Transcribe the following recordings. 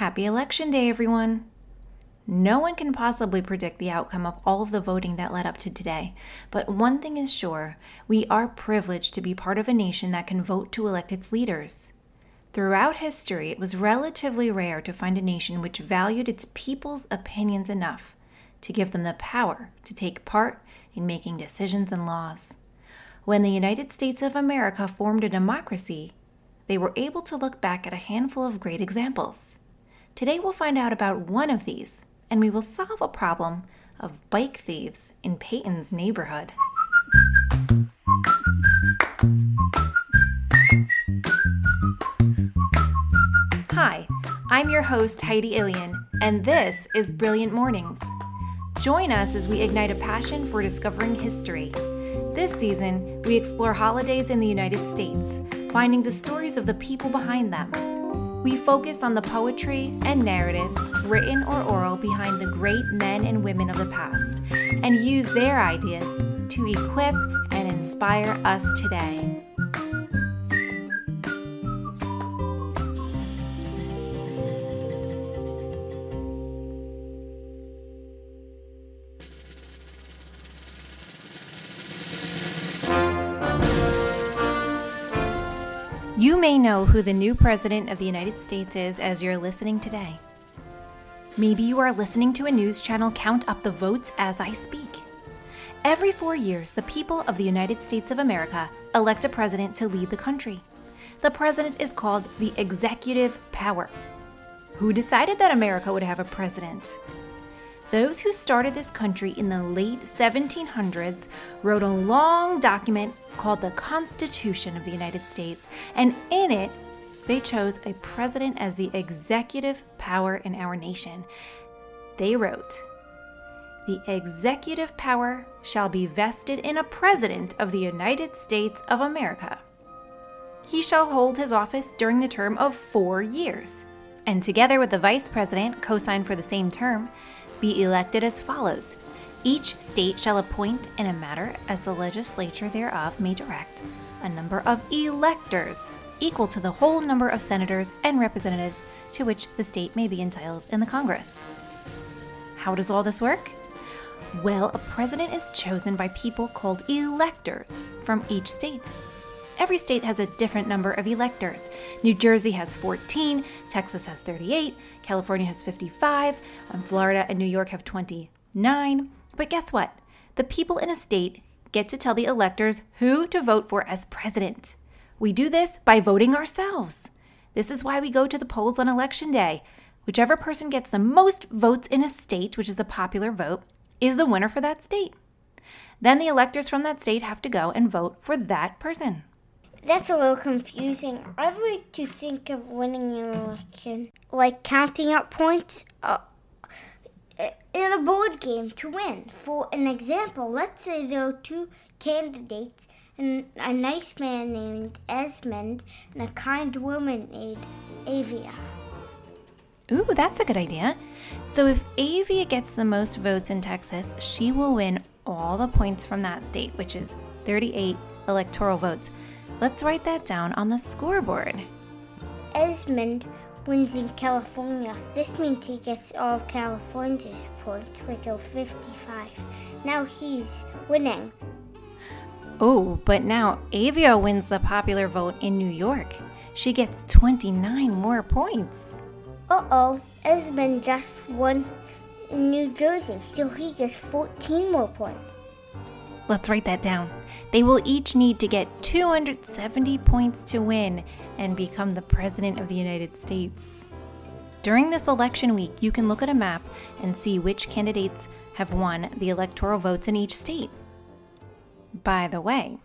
Happy Election Day, everyone! No one can possibly predict the outcome of all of the voting that led up to today, but one thing is sure we are privileged to be part of a nation that can vote to elect its leaders. Throughout history, it was relatively rare to find a nation which valued its people's opinions enough to give them the power to take part in making decisions and laws. When the United States of America formed a democracy, they were able to look back at a handful of great examples. Today, we'll find out about one of these, and we will solve a problem of bike thieves in Peyton's neighborhood. Hi, I'm your host, Heidi Illian, and this is Brilliant Mornings. Join us as we ignite a passion for discovering history. This season, we explore holidays in the United States, finding the stories of the people behind them. We focus on the poetry and narratives, written or oral, behind the great men and women of the past, and use their ideas to equip and inspire us today. You may know who the new President of the United States is as you're listening today. Maybe you are listening to a news channel count up the votes as I speak. Every four years, the people of the United States of America elect a president to lead the country. The president is called the executive power. Who decided that America would have a president? Those who started this country in the late 1700s wrote a long document called the Constitution of the United States, and in it, they chose a president as the executive power in our nation. They wrote, The executive power shall be vested in a president of the United States of America. He shall hold his office during the term of four years, and together with the vice president, co signed for the same term, be elected as follows Each state shall appoint in a matter as the legislature thereof may direct a number of electors equal to the whole number of senators and representatives to which the state may be entitled in the Congress. How does all this work? Well, a president is chosen by people called electors from each state. Every state has a different number of electors. New Jersey has 14, Texas has 38, California has 55, and Florida and New York have 29. But guess what? The people in a state get to tell the electors who to vote for as president. We do this by voting ourselves. This is why we go to the polls on election day. Whichever person gets the most votes in a state, which is the popular vote, is the winner for that state. Then the electors from that state have to go and vote for that person. That's a little confusing. I'd like to think of winning an election like counting up points uh, in a board game to win. For an example, let's say there are two candidates and a nice man named Esmond and a kind woman named Avia. Ooh, that's a good idea. So if Avia gets the most votes in Texas, she will win all the points from that state, which is 38 electoral votes. Let's write that down on the scoreboard. Esmond wins in California. This means he gets all of California's points, which are 55. Now he's winning. Oh, but now Avia wins the popular vote in New York. She gets 29 more points. Uh oh, Esmond just won New Jersey, so he gets 14 more points. Let's write that down. They will each need to get 270 points to win and become the President of the United States. During this election week, you can look at a map and see which candidates have won the electoral votes in each state. By the way,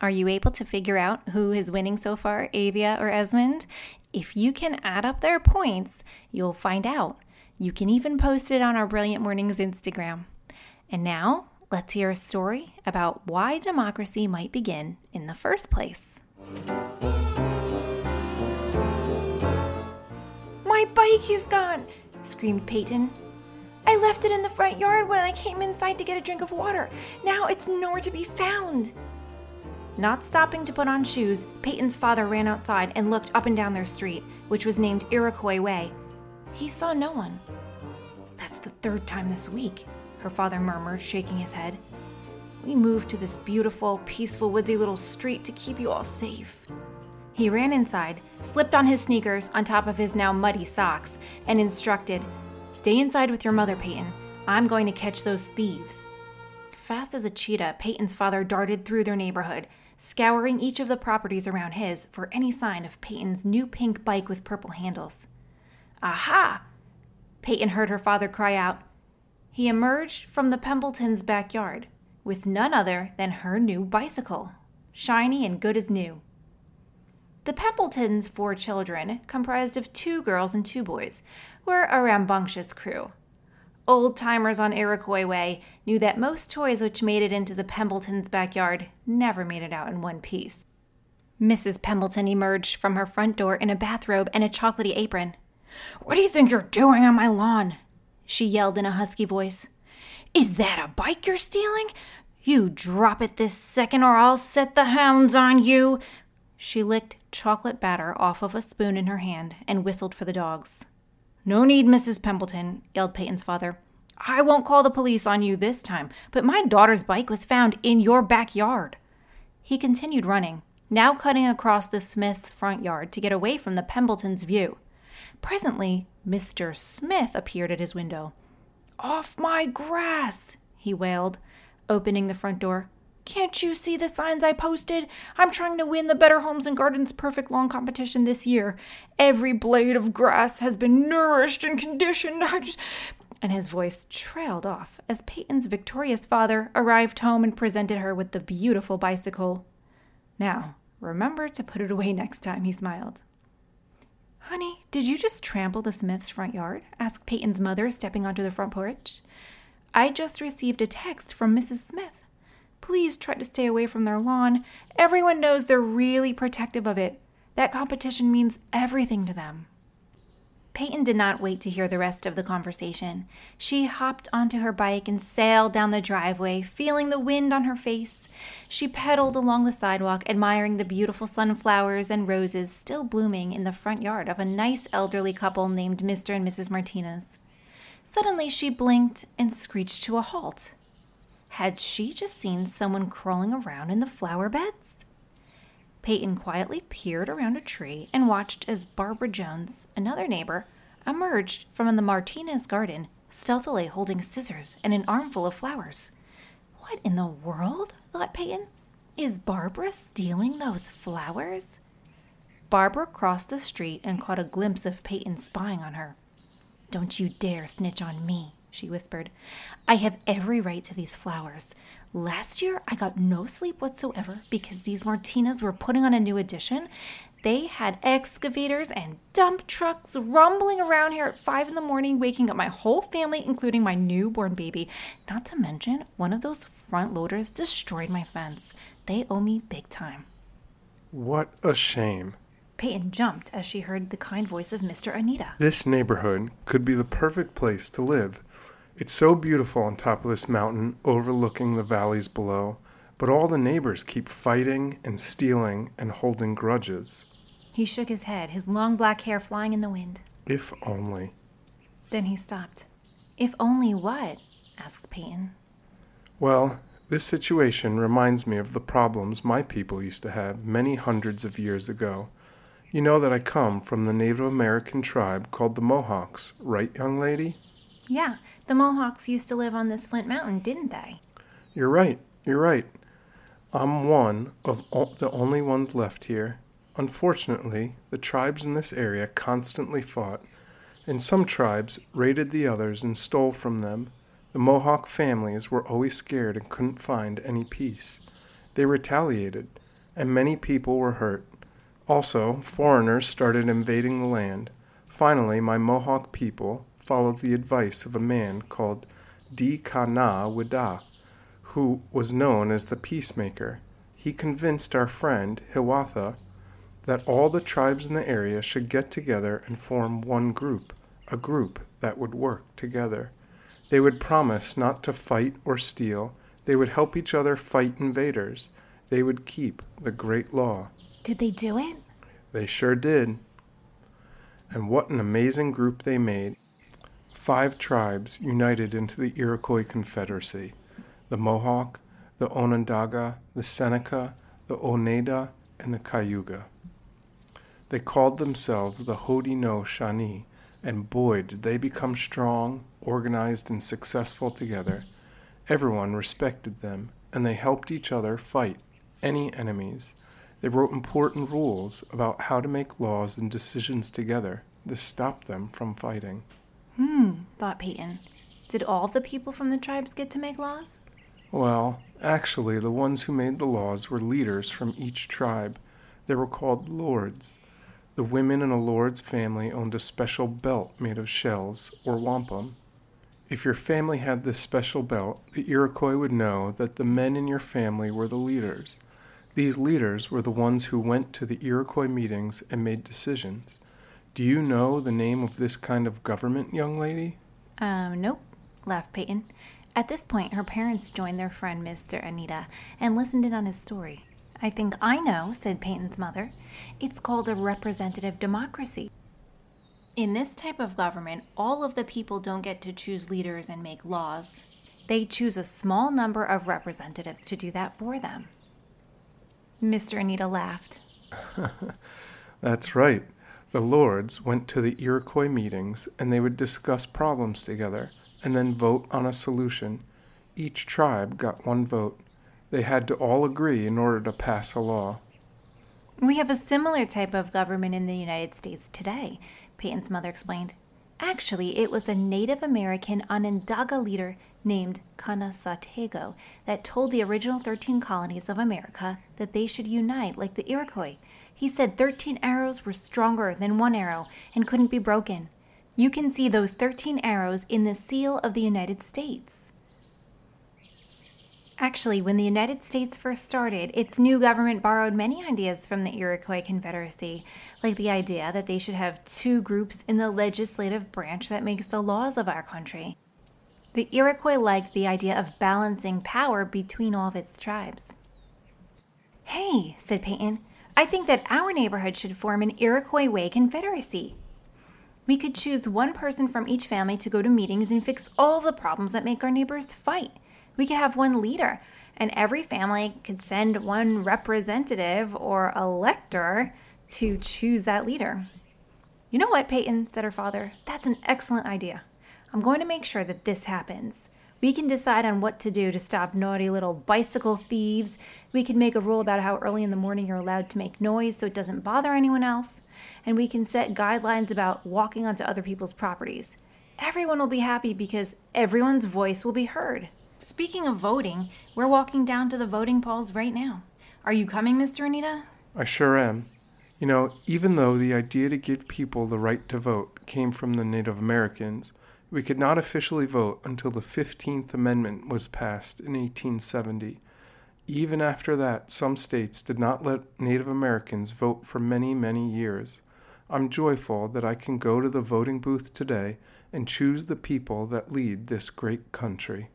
are you able to figure out who is winning so far, Avia or Esmond? If you can add up their points, you'll find out. You can even post it on our Brilliant Mornings Instagram. And now, let's hear a story about why democracy might begin in the first place. My bike is gone, screamed Peyton. I left it in the front yard when I came inside to get a drink of water. Now it's nowhere to be found. Not stopping to put on shoes, Peyton's father ran outside and looked up and down their street, which was named Iroquois Way, he saw no one. That's the third time this week, her father murmured, shaking his head. We moved to this beautiful, peaceful, woodsy little street to keep you all safe. He ran inside, slipped on his sneakers on top of his now muddy socks, and instructed, Stay inside with your mother, Peyton. I'm going to catch those thieves. Fast as a cheetah, Peyton's father darted through their neighborhood, scouring each of the properties around his for any sign of Peyton's new pink bike with purple handles. Aha! Peyton heard her father cry out. He emerged from the Pembletons' backyard with none other than her new bicycle, shiny and good as new. The Pembletons' four children, comprised of two girls and two boys, were a rambunctious crew. Old timers on Iroquois Way knew that most toys which made it into the Pembletons' backyard never made it out in one piece. Mrs. Pembleton emerged from her front door in a bathrobe and a chocolatey apron. What do you think you're doing on my lawn? She yelled in a husky voice. Is that a bike you're stealing? You drop it this second or I'll set the hounds on you. She licked chocolate batter off of a spoon in her hand and whistled for the dogs. No need, Mrs. Pembleton, yelled Peyton's father. I won't call the police on you this time, but my daughter's bike was found in your backyard. He continued running, now cutting across the Smith's front yard to get away from the Pembletons' view. Presently, Mr. Smith appeared at his window. Off my grass, he wailed, opening the front door. Can't you see the signs I posted? I'm trying to win the Better Homes and Gardens Perfect Lawn competition this year. Every blade of grass has been nourished and conditioned. Just. And his voice trailed off as Peyton's victorious father arrived home and presented her with the beautiful bicycle. Now, remember to put it away next time, he smiled. Honey, did you just trample the Smith's front yard? asked Peyton's mother, stepping onto the front porch. I just received a text from Mrs. Smith. Please try to stay away from their lawn. Everyone knows they're really protective of it. That competition means everything to them. Peyton did not wait to hear the rest of the conversation. She hopped onto her bike and sailed down the driveway, feeling the wind on her face. She pedaled along the sidewalk, admiring the beautiful sunflowers and roses still blooming in the front yard of a nice elderly couple named Mr. and Mrs. Martinez. Suddenly, she blinked and screeched to a halt. Had she just seen someone crawling around in the flower beds? Peyton quietly peered around a tree and watched as Barbara Jones, another neighbor, emerged from the Martinez garden, stealthily holding scissors and an armful of flowers. What in the world? thought Peyton. Is Barbara stealing those flowers? Barbara crossed the street and caught a glimpse of Peyton spying on her. Don't you dare snitch on me, she whispered. I have every right to these flowers. Last year, I got no sleep whatsoever because these Martinas were putting on a new edition. They had excavators and dump trucks rumbling around here at five in the morning, waking up my whole family, including my newborn baby. Not to mention, one of those front loaders destroyed my fence. They owe me big time. What a shame. Peyton jumped as she heard the kind voice of Mr. Anita. This neighborhood could be the perfect place to live. It's so beautiful on top of this mountain, overlooking the valleys below, but all the neighbors keep fighting and stealing and holding grudges. He shook his head, his long black hair flying in the wind. If only. Then he stopped. If only what? asked Peyton. Well, this situation reminds me of the problems my people used to have many hundreds of years ago. You know that I come from the Native American tribe called the Mohawks, right, young lady? Yeah, the Mohawks used to live on this Flint Mountain, didn't they? You're right. You're right. I'm one of the only ones left here. Unfortunately, the tribes in this area constantly fought, and some tribes raided the others and stole from them. The Mohawk families were always scared and couldn't find any peace. They retaliated, and many people were hurt. Also, foreigners started invading the land. Finally, my Mohawk people, followed the advice of a man called Dekanawida, who was known as the peacemaker. He convinced our friend Hiawatha that all the tribes in the area should get together and form one group, a group that would work together. They would promise not to fight or steal. They would help each other fight invaders. They would keep the great law. Did they do it? They sure did. and what an amazing group they made. Five tribes united into the Iroquois Confederacy the Mohawk, the Onondaga, the Seneca, the Oneida, and the Cayuga. They called themselves the Haudenosaunee, and boy, did they become strong, organized, and successful together. Everyone respected them, and they helped each other fight any enemies. They wrote important rules about how to make laws and decisions together. This stopped them from fighting. Hmm, thought Peyton. Did all the people from the tribes get to make laws? Well, actually, the ones who made the laws were leaders from each tribe. They were called lords. The women in a lord's family owned a special belt made of shells, or wampum. If your family had this special belt, the Iroquois would know that the men in your family were the leaders. These leaders were the ones who went to the Iroquois meetings and made decisions. Do you know the name of this kind of government, young lady? Um, nope, laughed Peyton. At this point, her parents joined their friend Mr. Anita and listened in on his story. I think I know, said Peyton's mother. It's called a representative democracy. In this type of government, all of the people don't get to choose leaders and make laws. They choose a small number of representatives to do that for them. Mr. Anita laughed. That's right. The lords went to the Iroquois meetings and they would discuss problems together and then vote on a solution. Each tribe got one vote. They had to all agree in order to pass a law. We have a similar type of government in the United States today, Peyton's mother explained. Actually, it was a Native American Onondaga leader named Canasatego that told the original 13 colonies of America that they should unite like the Iroquois. He said 13 arrows were stronger than one arrow and couldn't be broken. You can see those 13 arrows in the seal of the United States. Actually, when the United States first started, its new government borrowed many ideas from the Iroquois Confederacy, like the idea that they should have two groups in the legislative branch that makes the laws of our country. The Iroquois liked the idea of balancing power between all of its tribes. Hey, said Peyton, I think that our neighborhood should form an Iroquois Way Confederacy. We could choose one person from each family to go to meetings and fix all the problems that make our neighbors fight. We could have one leader, and every family could send one representative or elector to choose that leader. You know what, Peyton, said her father, that's an excellent idea. I'm going to make sure that this happens. We can decide on what to do to stop naughty little bicycle thieves. We can make a rule about how early in the morning you're allowed to make noise so it doesn't bother anyone else and we can set guidelines about walking onto other people's properties. Everyone will be happy because everyone's voice will be heard. Speaking of voting, we're walking down to the voting polls right now. Are you coming, Mr. Anita? I sure am. You know, even though the idea to give people the right to vote came from the Native Americans, we could not officially vote until the 15th Amendment was passed in 1870. Even after that, some states did not let Native Americans vote for many, many years. I'm joyful that I can go to the voting booth today and choose the people that lead this great country.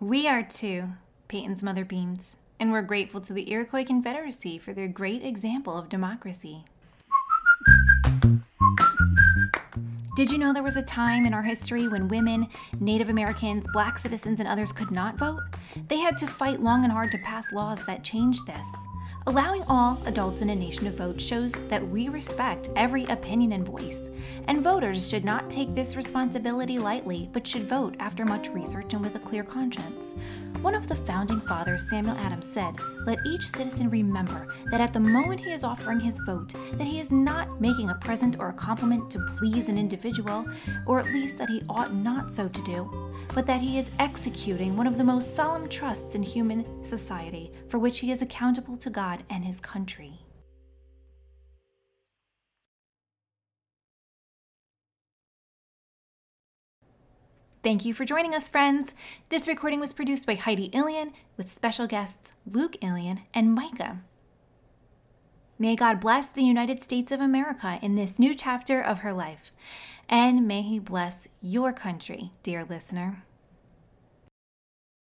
We are too, Peyton's mother beams, and we're grateful to the Iroquois Confederacy for their great example of democracy. Did you know there was a time in our history when women, Native Americans, black citizens, and others could not vote? They had to fight long and hard to pass laws that changed this. Allowing all adults in a nation to vote shows that we respect every opinion and voice, and voters should not take this responsibility lightly, but should vote after much research and with a clear conscience. One of the founding fathers, Samuel Adams, said, Let each citizen remember that at the moment he is offering his vote, that he is not making a present or a compliment to please an individual, or at least that he ought not so to do, but that he is executing one of the most solemn trusts in human society, for which he is accountable to God and his country. Thank you for joining us, friends. This recording was produced by Heidi Illian with special guests Luke Illian and Micah. May God bless the United States of America in this new chapter of her life, and may He bless your country, dear listener.